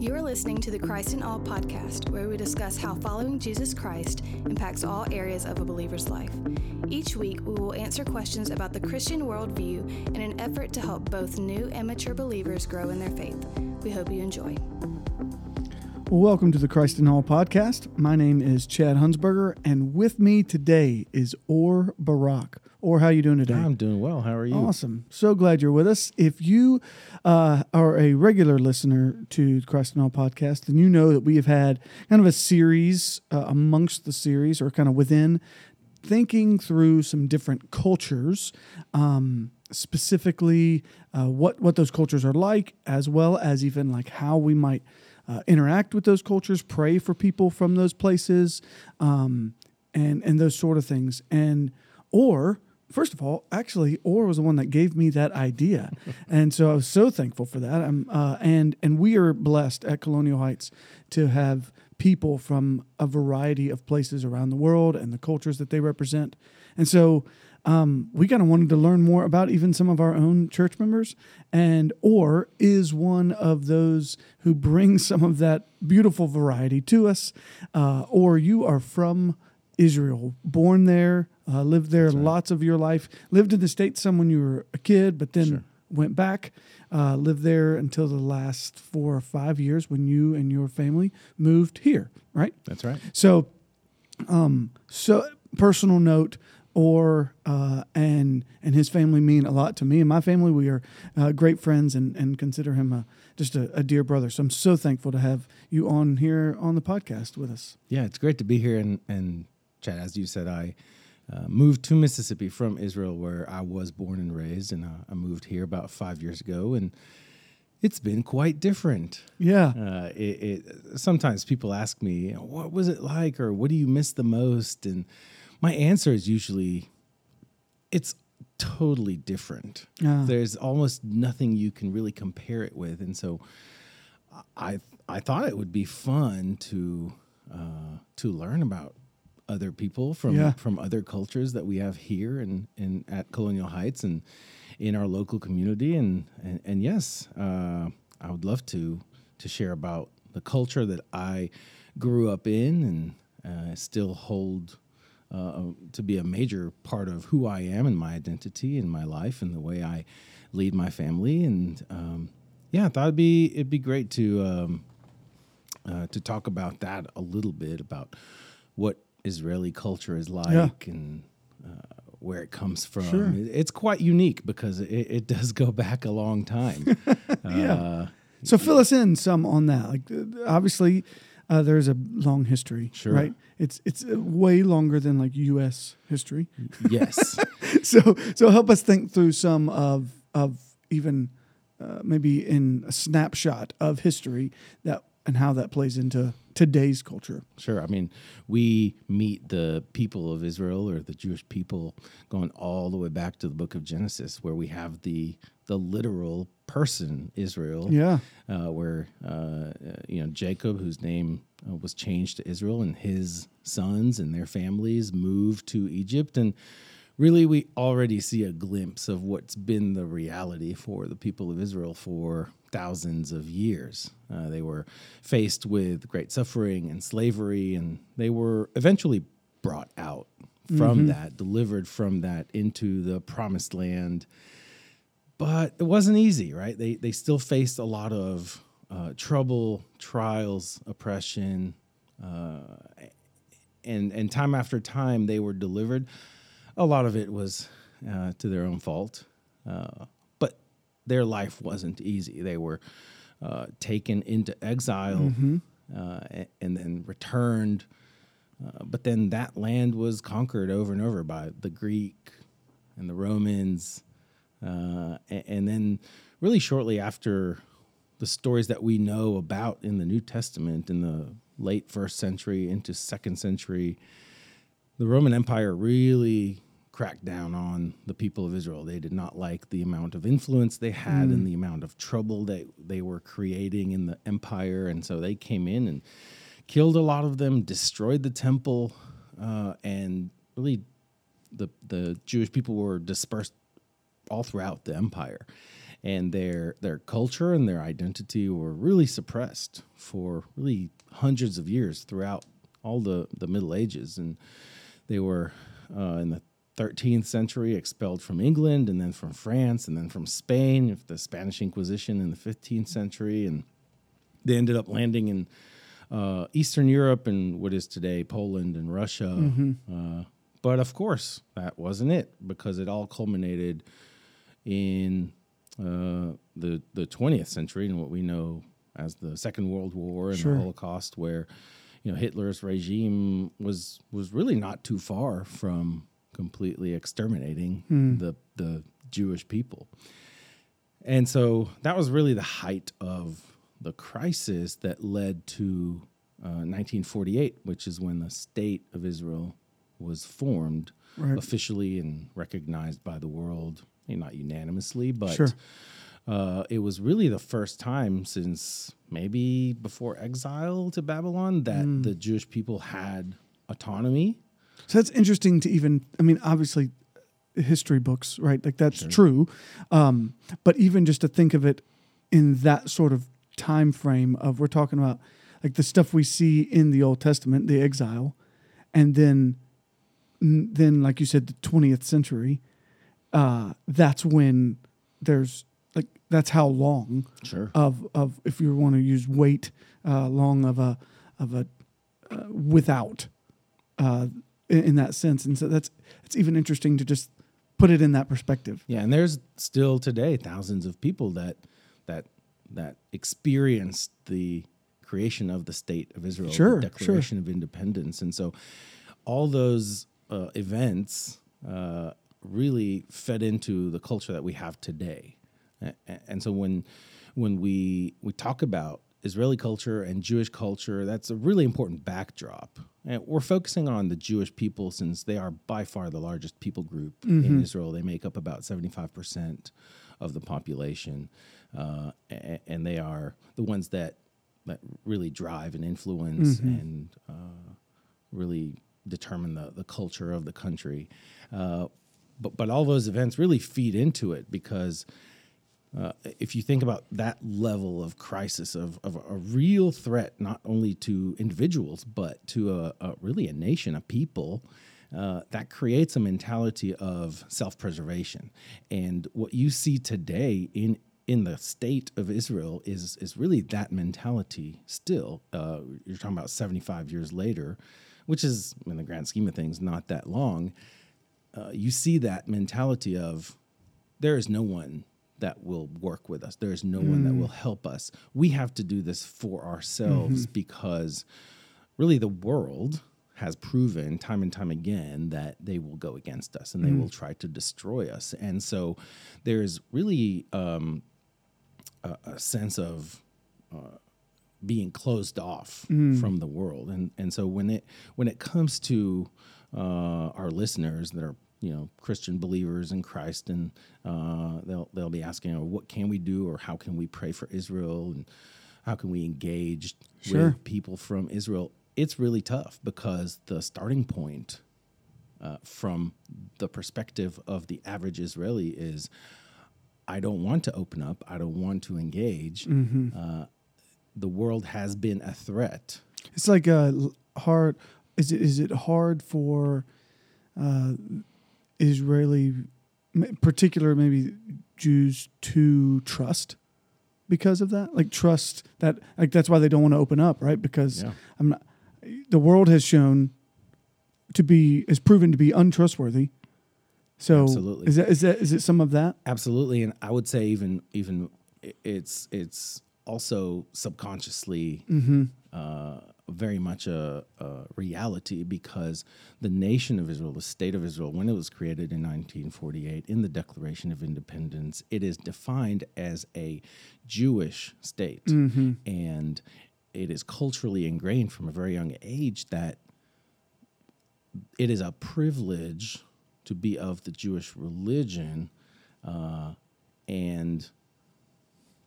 You are listening to the Christ in All podcast, where we discuss how following Jesus Christ impacts all areas of a believer's life. Each week, we will answer questions about the Christian worldview in an effort to help both new and mature believers grow in their faith. We hope you enjoy. Welcome to the Christ in All podcast. My name is Chad Hunsberger, and with me today is Or Barak. Or, how you doing today? I'm doing well. How are you? Awesome. So glad you're with us. If you uh, are a regular listener to the Christ in All podcast, then you know that we have had kind of a series uh, amongst the series, or kind of within, thinking through some different cultures. Um, specifically, uh, what what those cultures are like, as well as even like how we might uh, interact with those cultures, pray for people from those places, um, and and those sort of things. And or first of all, actually, Or was the one that gave me that idea, and so I was so thankful for that. I'm, uh, and and we are blessed at Colonial Heights to have people from a variety of places around the world and the cultures that they represent, and so um, we kind of wanted to learn more about even some of our own church members, and or is one of those who brings some of that beautiful variety to us, uh, or you are from Israel, born there, uh, lived there right. lots of your life, lived in the states some when you were a kid, but then sure. went back, uh, lived there until the last four or five years when you and your family moved here, right? That's right. So, um, so personal note or uh, and and his family mean a lot to me and my family. We are uh, great friends and, and consider him a, just a, a, dear brother. So I'm so thankful to have you on here on the podcast with us. Yeah, it's great to be here. And, and Chad, as you said, I uh, moved to Mississippi from Israel, where I was born and raised, and uh, I moved here about five years ago, and it's been quite different. Yeah. Uh, it, it, sometimes people ask me, "What was it like?" or "What do you miss the most?" and my answer is usually it's totally different. Yeah. There's almost nothing you can really compare it with, and so I I thought it would be fun to uh, to learn about other people from yeah. from other cultures that we have here and in, in, at Colonial Heights and in our local community, and and, and yes, uh, I would love to to share about the culture that I grew up in and uh, still hold uh, to be a major part of who I am and my identity and my life and the way I lead my family. And um, yeah, I thought it'd be it'd be great to um, uh, to talk about that a little bit about what Israeli culture is like yeah. and uh, where it comes from. Sure. It's quite unique because it, it, does go back a long time. yeah. Uh, so fill us in some on that. Like uh, obviously, uh, there's a long history, sure. right? It's it's uh, way longer than like U.S. history. Yes. so so help us think through some of of even uh, maybe in a snapshot of history that and how that plays into today's culture. Sure. I mean, we meet the people of Israel or the Jewish people going all the way back to the book of Genesis, where we have the the literal person Israel. Yeah. Uh, where uh, you know Jacob, whose name uh, was changed to Israel, and his sons and their families moved to Egypt, and really we already see a glimpse of what's been the reality for the people of Israel for thousands of years. Uh, they were faced with great suffering and slavery, and they were eventually brought out from mm-hmm. that, delivered from that into the promised land. But it wasn't easy, right? They they still faced a lot of uh, trouble, trials, oppression, uh, and and time after time they were delivered a lot of it was uh, to their own fault, uh, their life wasn't easy. They were uh, taken into exile mm-hmm. Uh, and then returned. Uh, but then that land was conquered over and over by the Greek and the Romans. Uh, and, and then, really shortly after the stories that we know about in the New Testament in the late first century into second century, the Roman Empire really cracked down on the people of Israel. They did not like the amount of influence they had mm. and the amount of trouble that they were creating in the empire. And so they came in and killed a lot of them, destroyed the temple, uh, and really the, the Jewish people were dispersed all throughout the empire. and their their culture and their identity were really suppressed for really hundreds of years throughout all the the Middle Ages, and they were uh, in the 13th century expelled from England and then from France and then from Spain, the Spanish Inquisition in the 15th century, and they ended up landing in uh, Eastern Europe and what is today Poland and Russia. Uh, but of course, that wasn't it because it all culminated in uh, the the 20th century and what we know as the Second World War and Sure. the Holocaust, where you know Hitler's regime was was really not too far from completely exterminating the the Jewish people. And so that was really the height of the crisis that led to uh, 1948, which is when the state of Israel was formed Right. officially and recognized by the world, eh, not unanimously, but Sure. uh, it was really the first time since maybe before exile to Babylon that Hmm. the Jewish people had autonomy. So that's interesting to even. I mean, obviously, history books, right? Like that's true. Um, but even just to think of it in that sort of time frame of we're talking about like the stuff we see in the Old Testament, the exile, and then then like you said, the twentieth century. Uh, that's when there's like that's how long Sure. of of if you want to use weight uh, long of a of a uh, without uh, in, in that sense, and so that's it's even interesting to just put it in that perspective. Yeah, and there's still today thousands of people that that that experienced the creation of the state of Israel, Sure, the sure. Declaration of Independence, and so all those uh, events uh, really fed into the culture that we have today. And so when when we we talk about Israeli culture and Jewish culture, that's a really important backdrop. And we're focusing on the Jewish people since they are by far the largest people group in Israel. They make up about 75% of the population. Uh, and they are the ones that, that really drive and influence and uh, really determine the, the culture of the country. Uh, but, but all those events really feed into it because uh, if you think about that level of crisis of, of a real threat, not only to individuals, but to a, a really a nation, a people, uh, that creates a mentality of self-preservation. And what you see today in in the state of Israel is is really that mentality still. Uh, you're talking about 75 years later, which is in the grand scheme of things not that long. Uh, you see that mentality of there is no one that will work with us. There is no one that will help us. We have to do this for ourselves because really the world has proven time and time again that they will go against us and they will try to destroy us. And so there's really um, a, a sense of uh, being closed off from the world. And and so when it when it comes to uh, our listeners that are you know Christian believers in Christ, and uh, they'll they'll be asking, oh, what can we do, or how can we pray for Israel, and how can we engage Sure. with people from Israel? It's really tough because the starting point uh, from the perspective of the average Israeli is I don't want to open up. I don't want to engage. Uh, the world has been a threat. It's like uh, l- hard. Is it is it hard for uh, Israeli, particular maybe Jews to trust because of that? Like trust that like that's why they don't want to open up, right? Because Yeah. I'm not. The world has shown to be is proven to be untrustworthy. So Absolutely. is that is that is it some of that? Absolutely, and I would say even even it's it's also subconsciously uh, very much a, a reality because the nation of Israel, the state of Israel, when it was created in 1948 in the Declaration of Independence, it is defined as a Jewish state, and it is culturally ingrained from a very young age that it is a privilege to be of the Jewish religion, uh, and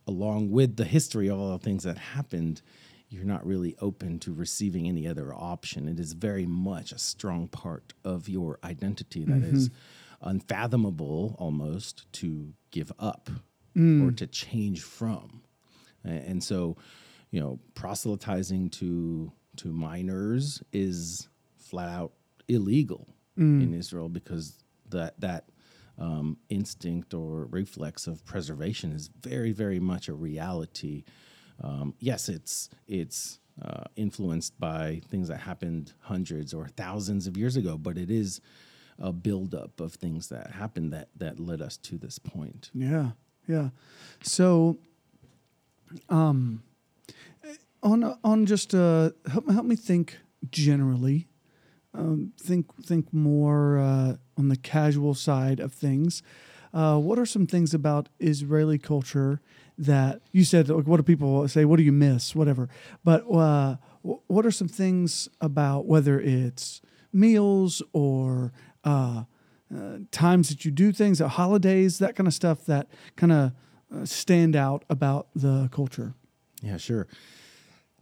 along with the history of all the things that happened, you're not really open to receiving any other option. It is very much a strong part of your identity that mm-hmm. is unfathomable almost to give up. Mm. or to change from. And so, you know, proselytizing to to minors is flat out illegal in mm. Israel because that that um, instinct or reflex of preservation is very, very much a reality. Um, yes, it's it's uh, influenced by things that happened hundreds or thousands of years ago, but it is a buildup of things that happened that that led us to this point. Yeah, yeah. So, um, on on just uh, help help me think generally. Um, think think more uh, on the casual side of things. Uh, what are some things about Israeli culture that you said? Like, what do people say? What do you miss? Whatever. But uh, what are some things about whether it's meals or uh, uh, times that you do things at holidays, that kind of stuff that kind of uh, stand out about the culture. Yeah, sure.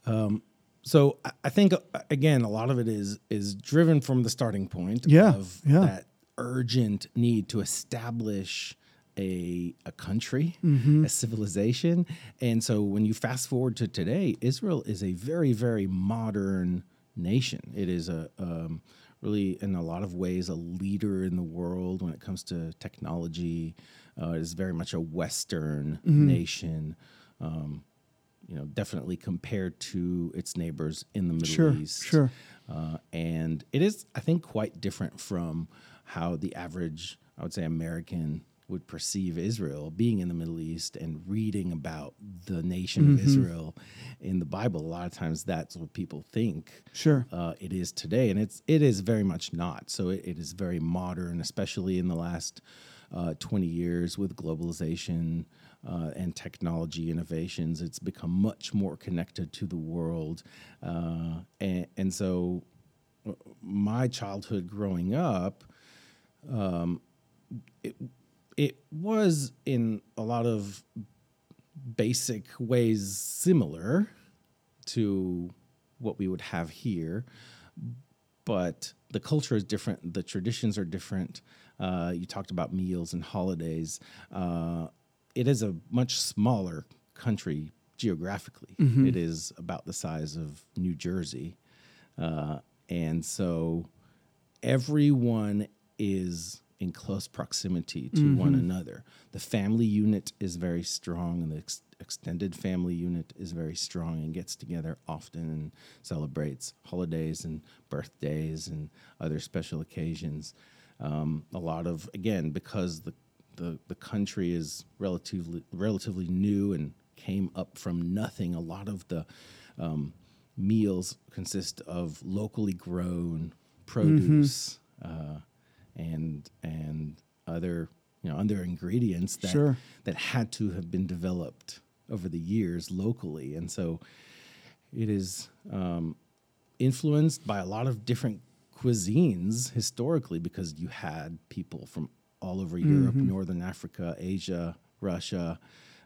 Um, so I- think uh, again, a lot of it is is driven from the starting point Yeah, of yeah. that urgent need to establish a a country, Mm-hmm. a civilization. And so when you fast forward to today, Israel is a very very modern nation. It is a um, really in a lot of ways a leader in the world when it comes to technology. Uh, it is very much a Western Mm-hmm. nation. Um, you know, definitely compared to its neighbors in the Middle Sure, East. sure. Uh, and it is, I think, quite different from how the average, I would say, American would perceive Israel being in the Middle East and reading about the nation Mm-hmm. of Israel in the Bible. A lot of times that's what people think Sure. uh, it is today, and it's it is very much not. So it, it is very modern, especially in the last uh, twenty years with globalization uh, and technology innovations. It's become much more connected to the world, uh, and and so uh, my childhood growing up, um, it it was in a lot of basic ways similar to what we would have here, but the culture is different. The traditions are different. Uh, you talked about meals and holidays. Uh, it is a much smaller country geographically. It is about the size of New Jersey, uh, and so everyone is in close proximity to one another. The family unit is very strong, and the ex- extended family unit is very strong and gets together often and celebrates holidays and birthdays and other special occasions. Um, a lot of again because the, the the country is relatively relatively new and came up from nothing. A lot of the um, meals consist of locally grown produce uh, and and other you know other ingredients that Sure. that had to have been developed over the years locally, and so it is um, influenced by a lot of different cuisines historically because you had people from all over Europe, Northern Africa, Asia, Russia.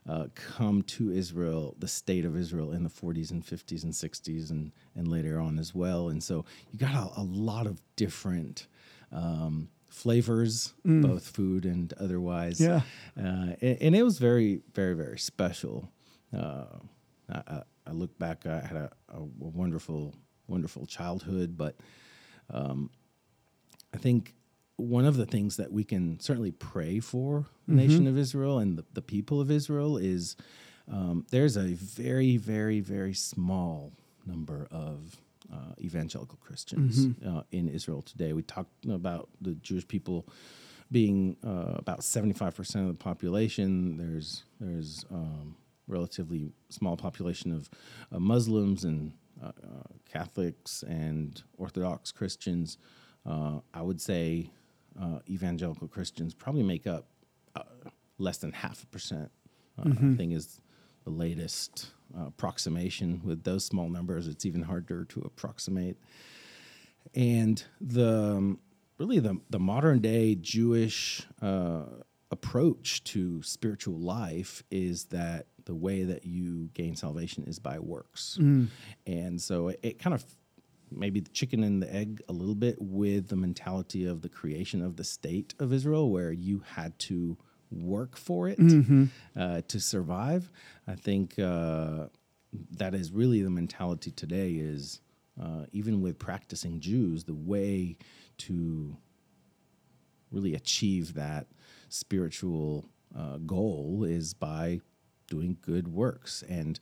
Uh, come to Israel, the state of Israel, in the 40s and 50s and 60s, and and later on as well. And so you got a, a lot of different um, flavors, both food and otherwise. Yeah. Uh, and, and it was very, very, very special. Uh, I, I, look back, I had a, a wonderful, wonderful childhood, but um, I think one of the things that we can certainly pray for the nation of Israel and the, the people of Israel is um, there's a very, very, very small number of uh, evangelical Christians uh, in Israel today. We talked about the Jewish people being uh, about 75% of the population. There's there's um, relatively small population of uh, Muslims and uh, uh, Catholics and Orthodox Christians. Uh, I would say uh, evangelical Christians probably make up uh, less than half a percent. Uh, I think is the latest uh, approximation. With those small numbers, it's even harder to approximate. And the um, really the the modern day Jewish uh, approach to spiritual life is that the way that you gain salvation is by works, and so it, it kind of maybe the chicken and the egg a little bit with the mentality of the creation of the state of Israel, where you had to work for it Mm-hmm. uh, to survive. I think uh, that is really the mentality today. Is uh, even with practicing Jews, the way to really achieve that spiritual uh, goal is by doing good works and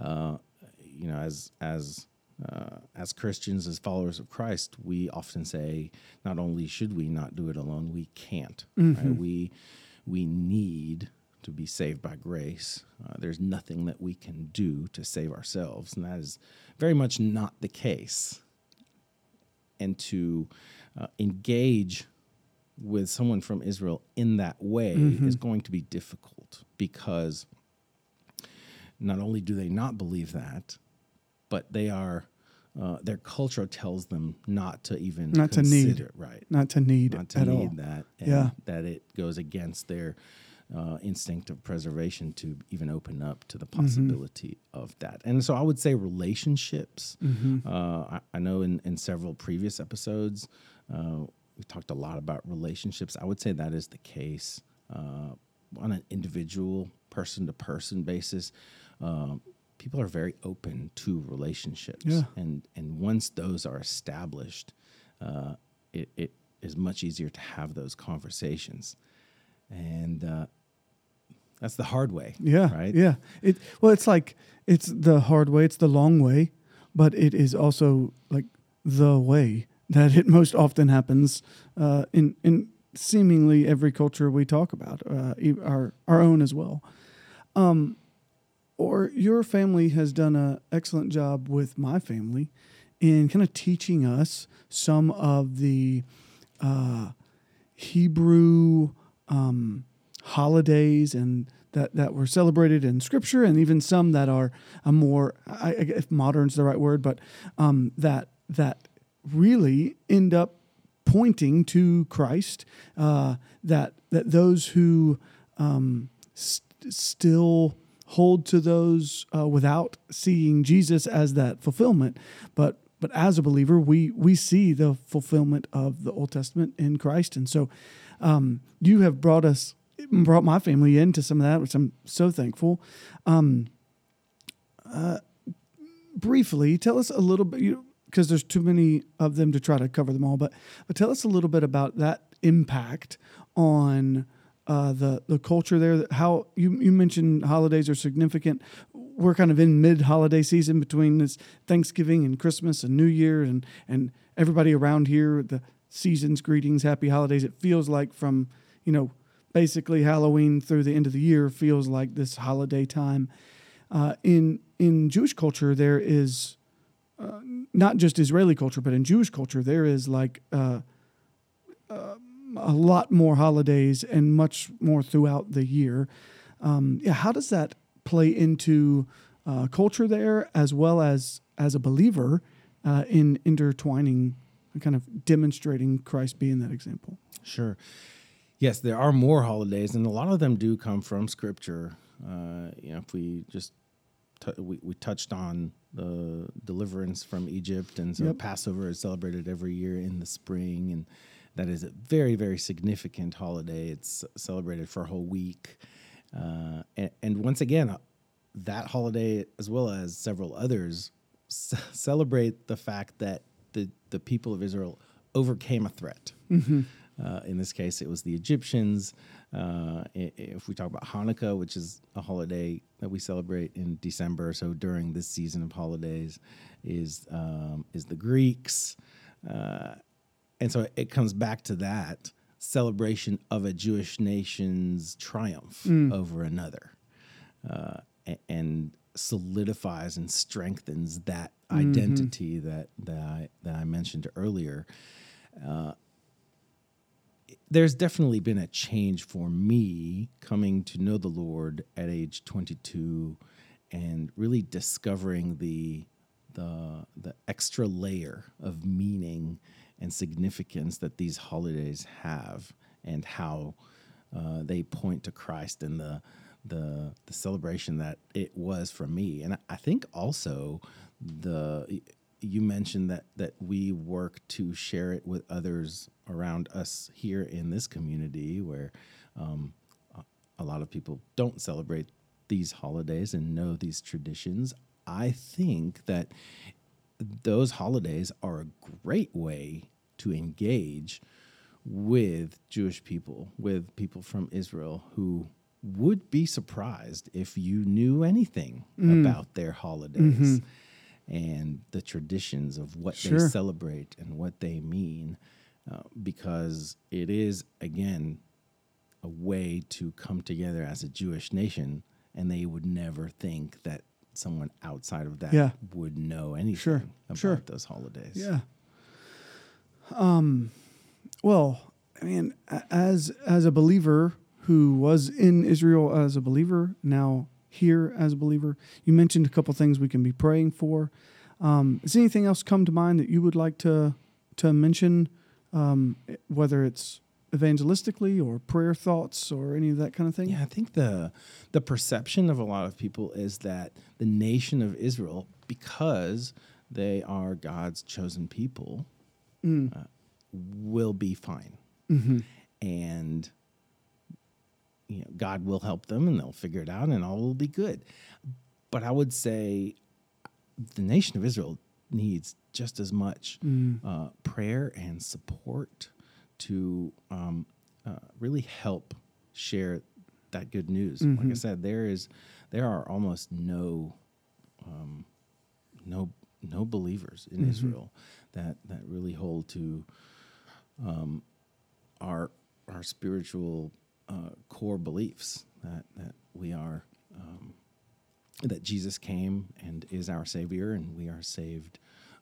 uh, you know as as uh, as Christians, as followers of Christ, we often say, not only should we not do it alone, we can't. Right? We we need to be saved by grace. Uh, there's nothing that we can do to save ourselves, and that is very much not the case. And to uh, engage with someone from Israel in that way is going to be difficult because not only do they not believe that, but they are uh, their culture tells them not to even Not to need. consider, right? Not to need Not to at need all. that, and Yeah. that it goes against their uh, instinct of preservation to even open up to the Mm-hmm. possibility of that. And so I would say relationships. Mm-hmm. Uh, I, I know in, in several previous episodes, uh, we talked a lot about relationships. I would say that is the case uh, on an individual, person to person basis. Um, people are very open to relationships, Yeah. and and once those are established, uh, it, it is much easier to have those conversations, and uh, that's the hard way. Yeah. right. Yeah. It well, it's like it's the hard way, it's the long way, but it is also like the way that it most often happens uh, in in seemingly every culture we talk about, uh, our our own as well. Um, or your family has done an excellent job with my family in kind of teaching us some of the uh, Hebrew um, holidays and that, that were celebrated in Scripture, and even some that are a more, I, if modern's the right word, but um, that that really end up pointing to Christ. Uh, that that those who um, st- still hold to those uh, without seeing Jesus as that fulfillment, but but as a believer, we we see the fulfillment of the Old Testament in Christ, and so um, you have brought us brought my family into some of that, which I'm so thankful. Um, uh, briefly, tell us a little bit, you because there's too many of them to try to cover them all, but but tell us a little bit about that impact on uh, the the culture there. How you you mentioned holidays are significant. We're kind of in mid holiday season between this Thanksgiving and Christmas and New Year, and and everybody around here the seasons greetings, happy holidays. It feels like from you know basically Halloween through the end of the year feels like this holiday time. Uh, in in Jewish culture, there is uh, not just Israeli culture, but in Jewish culture, there is like uh, uh, a lot more holidays and much more throughout the year. Um, yeah, how does that play into uh, culture there, as well as as a believer uh, in intertwining, kind of demonstrating Christ being that example? Sure. Yes, there are more holidays, and a lot of them do come from Scripture. Uh, you know, if we just t- we, we touched on the deliverance from Egypt, and so Yep. Passover is celebrated every year in the spring, and that is a very very significant holiday. It's celebrated for a whole week, uh, and, and once again, uh, that holiday as well as several others c- celebrate the fact that the the people of Israel overcame a threat. Uh, in this case, it was the Egyptians. Uh, if we talk about Hanukkah, which is a holiday that we celebrate in December, so during this season of holidays, is um, is the Greeks, uh, and so it comes back to that celebration of a Jewish nation's triumph over another, uh, and solidifies and strengthens that identity that that I that I mentioned earlier there's definitely been a change for me coming to know the Lord at age 22 and really discovering the the the extra layer of meaning and significance that these holidays have and how uh, they point to Christ and the the the celebration that it was for me. And I- I think also the you mentioned that that we work to share it with others around us here in this community where um, a lot of people don't celebrate these holidays and know these traditions. I think that those holidays are a great way to engage with Jewish people, with people from Israel who would be surprised if you knew anything Mm. about their holidays and the traditions of what they Mm-hmm. Celebrate and what they mean, uh, because it is, again, a way to come together as a Jewish nation, and they would never think that someone outside of that Yeah. would know anything Sure, about sure. those holidays. Yeah. Um, well, I mean, as as a believer who was in Israel as a believer, now here as a believer, you mentioned a couple things we can be praying for. Um, does anything else come to mind that you would like to to mention, um, whether it's evangelistically or prayer thoughts or any of that kind of thing? Yeah, I think the the perception of a lot of people is that the nation of Israel, because they are God's chosen people, Mm. uh, will be fine, Mm-hmm. and you know God will help them, and they'll figure it out, and all will be good. But I would say the nation of Israel needs just as much Mm. uh, prayer and support to um, uh, really help share that good news. Like I said, there is there are almost no um, no no believers in Israel that that really hold to um, our our spiritual uh, core beliefs that that we are um, that Jesus came and is our Savior, and we are saved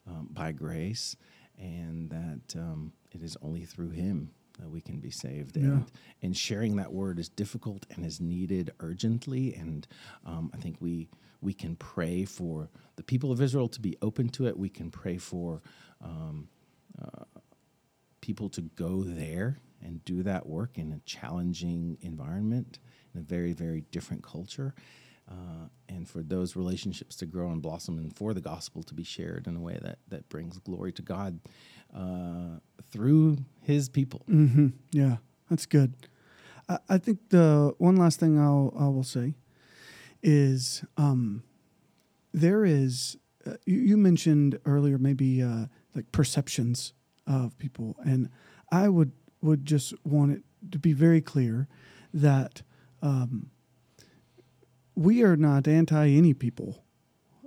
um, by grace, and that um, it is only through Him that we can be saved. And, and sharing that word is difficult and is needed urgently. And um, I think we we can pray for the people of Israel to be open to it. We can pray for um, uh, people to go there and do that work in a challenging environment, in a very, very different culture. Uh, and for those relationships to grow and blossom, and for the gospel to be shared in a way that, that brings glory to God uh, through His people. Mm-hmm. Yeah, that's good. I, I think the one last thing I'll I will say is um, there is uh, you, you mentioned earlier maybe uh, like perceptions of people, and I would would just want it to be very clear that um, we are not anti any people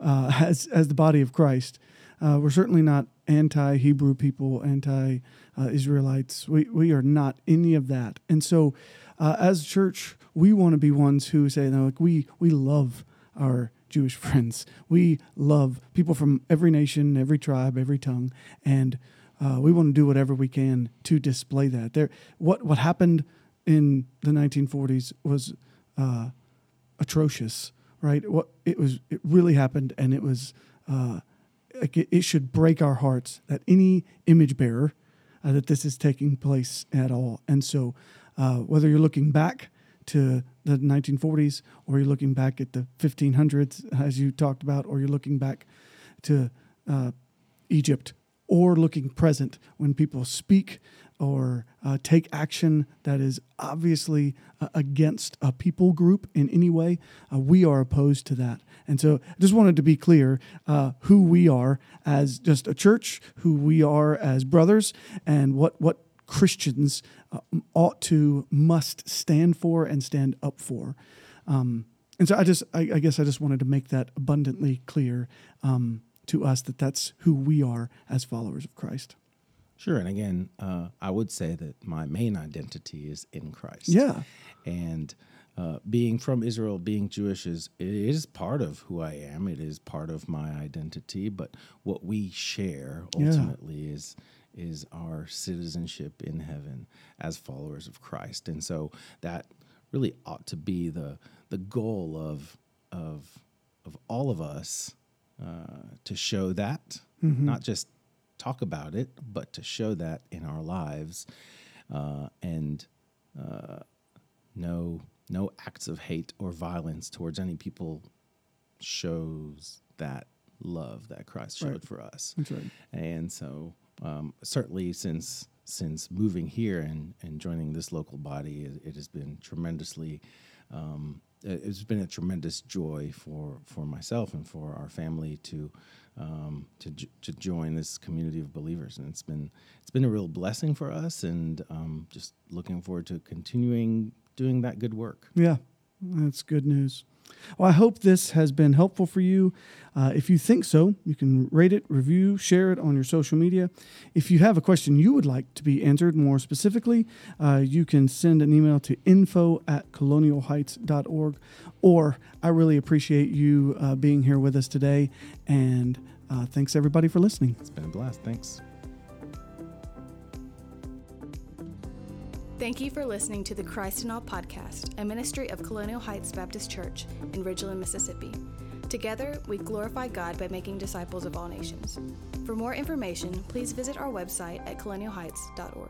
uh, as as the body of Christ. Uh, we're certainly not anti Hebrew people, anti uh, Israelites. We we are not any of that. And so, uh, as a church, we want to be ones who say, no, like we we love our Jewish friends. We love people from every nation, every tribe, every tongue, and uh, we want to do whatever we can to display that. There, what what happened in the 1940s was. Uh, atrocious, right? What it was, it really happened, and it was, uh, it, it should break our hearts that any image bearer uh, that this is taking place at all. And so, uh, whether you're looking back to the 1940s or you're looking back at the 1500s, as you talked about, or you're looking back to uh, Egypt, or looking present when people speak or uh, take action that is obviously uh, against a people group in any way, uh, we are opposed to that. And so I just wanted to be clear uh, who we are as just a church, who we are as brothers, and what, what Christians uh, ought to, must stand for and stand up for. Um, and so I just, I, I guess I just wanted to make that abundantly clear um, to us that that's who we are as followers of Christ. Sure. And again, uh, I would say that my main identity is in Christ. Yeah. And uh, being from Israel, being Jewish is it is part of who I am. It is part of my identity. But what we share Yeah. ultimately is is our citizenship in heaven as followers of Christ. And so that really ought to be the the goal of of of all of us uh, to show that, not just talk about it, but to show that in our lives, uh, and uh, no no acts of hate or violence towards any people shows that love that Christ showed Right. for us. That's right. And so, um, certainly since since moving here and, and joining this local body, it, it has been tremendously um, it's been a tremendous joy for for myself and for our family to um, to to join this community of believers, and it's been it's been a real blessing for us, and um, just looking forward to continuing doing that good work. Yeah, that's good news. Well, I hope this has been helpful for you. Uh, if you think so, you can rate it, review, share it on your social media. If you have a question you would like to be answered more specifically, uh, you can send an email to info at colonialheights.org. Or I really appreciate you uh, being here with us today. And uh, thanks everybody for listening. It's been a blast. Thanks. Thank you for listening to the Christ in All podcast, a ministry of Colonial Heights Baptist Church in Ridgeland, Mississippi. Together, we glorify God by making disciples of all nations. For more information, please visit our website at colonialheights.org.